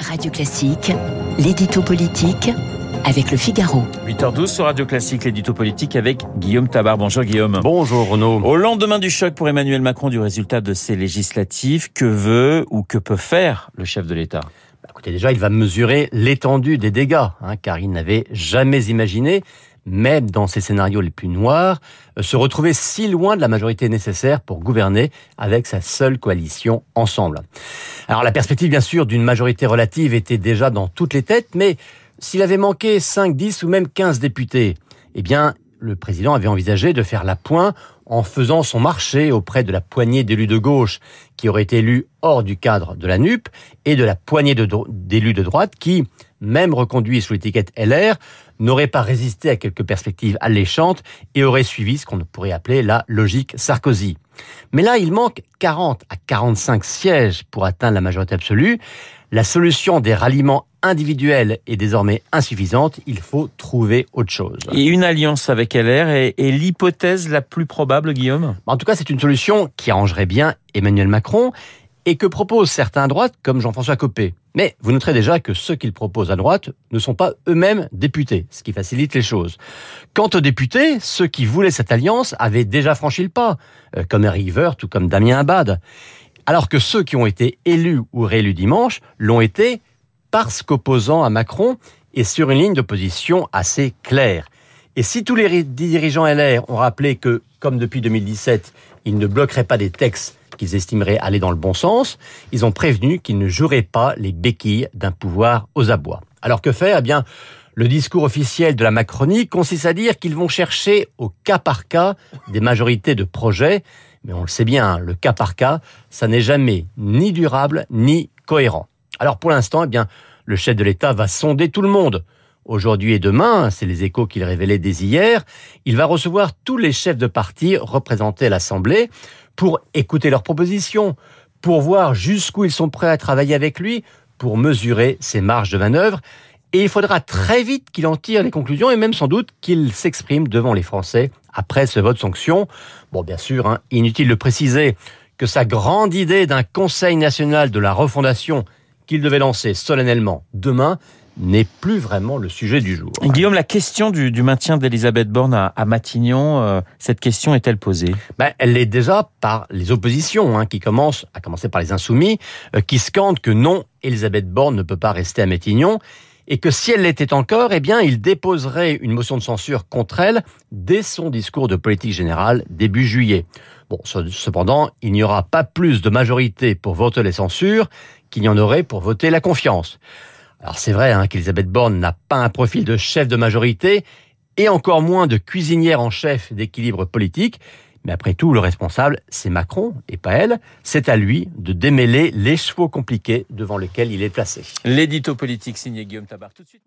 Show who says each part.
Speaker 1: Radio Classique, l'édito politique avec le Figaro.
Speaker 2: 8h12 sur Radio Classique, l'édito politique avec Guillaume Tabar. Bonjour Guillaume.
Speaker 3: Bonjour Renaud.
Speaker 2: Au lendemain du choc pour Emmanuel Macron du résultat de ces législatives, que veut ou que peut faire le chef de l'État?
Speaker 3: Bah, Écoutez, déjà, il va mesurer l'étendue des dégâts, hein, car il n'avait jamais imaginé même dans ces scénarios les plus noirs, euh, se retrouver si loin de la majorité nécessaire pour gouverner avec sa seule coalition ensemble. Alors la perspective bien sûr d'une majorité relative était déjà dans toutes les têtes, mais s'il avait manqué 5, 10 ou même 15 députés, eh bien le président avait envisagé de faire la pointe en faisant son marché auprès de la poignée d'élus de gauche qui auraient été élus hors du cadre de la NUP et de la poignée d'élus de droite qui, même reconduits sous l'étiquette LR, n'aurait pas résisté à quelques perspectives alléchantes et aurait suivi ce qu'on pourrait appeler la logique Sarkozy. Mais là, il manque 40 à 45 sièges pour atteindre la majorité absolue. La solution des ralliements individuels est désormais insuffisante. Il faut trouver autre chose.
Speaker 2: Et une alliance avec LR est, est l'hypothèse la plus probable, Guillaume?
Speaker 3: En tout cas, c'est une solution qui arrangerait bien Emmanuel Macron et que proposent certains à droite, comme Jean-François Copé. Mais vous noterez déjà que ceux qu'il propose à droite ne sont pas eux-mêmes députés, ce qui facilite les choses. Quant aux députés, ceux qui voulaient cette alliance avaient déjà franchi le pas, euh, comme Eric Woerth ou comme Damien Abad. Alors que ceux qui ont été élus ou réélus dimanche l'ont été parce qu'opposant à Macron et sur une ligne d'opposition assez claire. Et si tous les dirigeants LR ont rappelé que, comme depuis 2017, ils ne bloqueraient pas des textes qu'ils estimeraient aller dans le bon sens, ils ont prévenu qu'ils ne joueraient pas les béquilles d'un pouvoir aux abois. Alors que faire? Eh bien, le discours officiel de la Macronie consiste à dire qu'ils vont chercher au cas par cas des majorités de projets, mais on le sait bien, le cas par cas, ça n'est jamais ni durable ni cohérent. Alors pour l'instant, eh bien, le chef de l'État va sonder tout le monde. Aujourd'hui et demain, c'est les échos qu'il révélait dès hier, il va recevoir tous les chefs de parti représentés à l'Assemblée pour écouter leurs propositions, pour voir jusqu'où ils sont prêts à travailler avec lui, pour mesurer ses marges de manœuvre. Et il faudra très vite qu'il en tire les conclusions et même sans doute qu'il s'exprime devant les Français après ce vote sanction. Bon, bien sûr, hein, inutile de préciser que sa grande idée d'un Conseil national de la refondation qu'il devait lancer solennellement demain n'est plus vraiment le sujet du jour.
Speaker 2: Guillaume, la question du, du maintien d'Elisabeth Borne à, à Matignon, euh, cette question est-elle posée?
Speaker 3: Ben, Elle l'est déjà par les oppositions, hein, qui commencent, à commencer par les insoumis, euh, qui scandent que non, Elisabeth Borne ne peut pas rester à Matignon, et que si elle l'était encore, eh bien, il déposerait une motion de censure contre elle dès son discours de politique générale début juillet. Bon, cependant, il n'y aura pas plus de majorité pour voter les censures qu'il y en aurait pour voter la confiance. Alors c'est vrai hein, qu'Elisabeth Borne n'a pas un profil de chef de majorité et encore moins de cuisinière en chef d'équilibre politique. Mais après tout, le responsable, c'est Macron et pas elle. C'est à lui de démêler les chevaux compliqués devant lesquels il est placé.
Speaker 2: L'édito politique signé Guillaume. Tout de suite.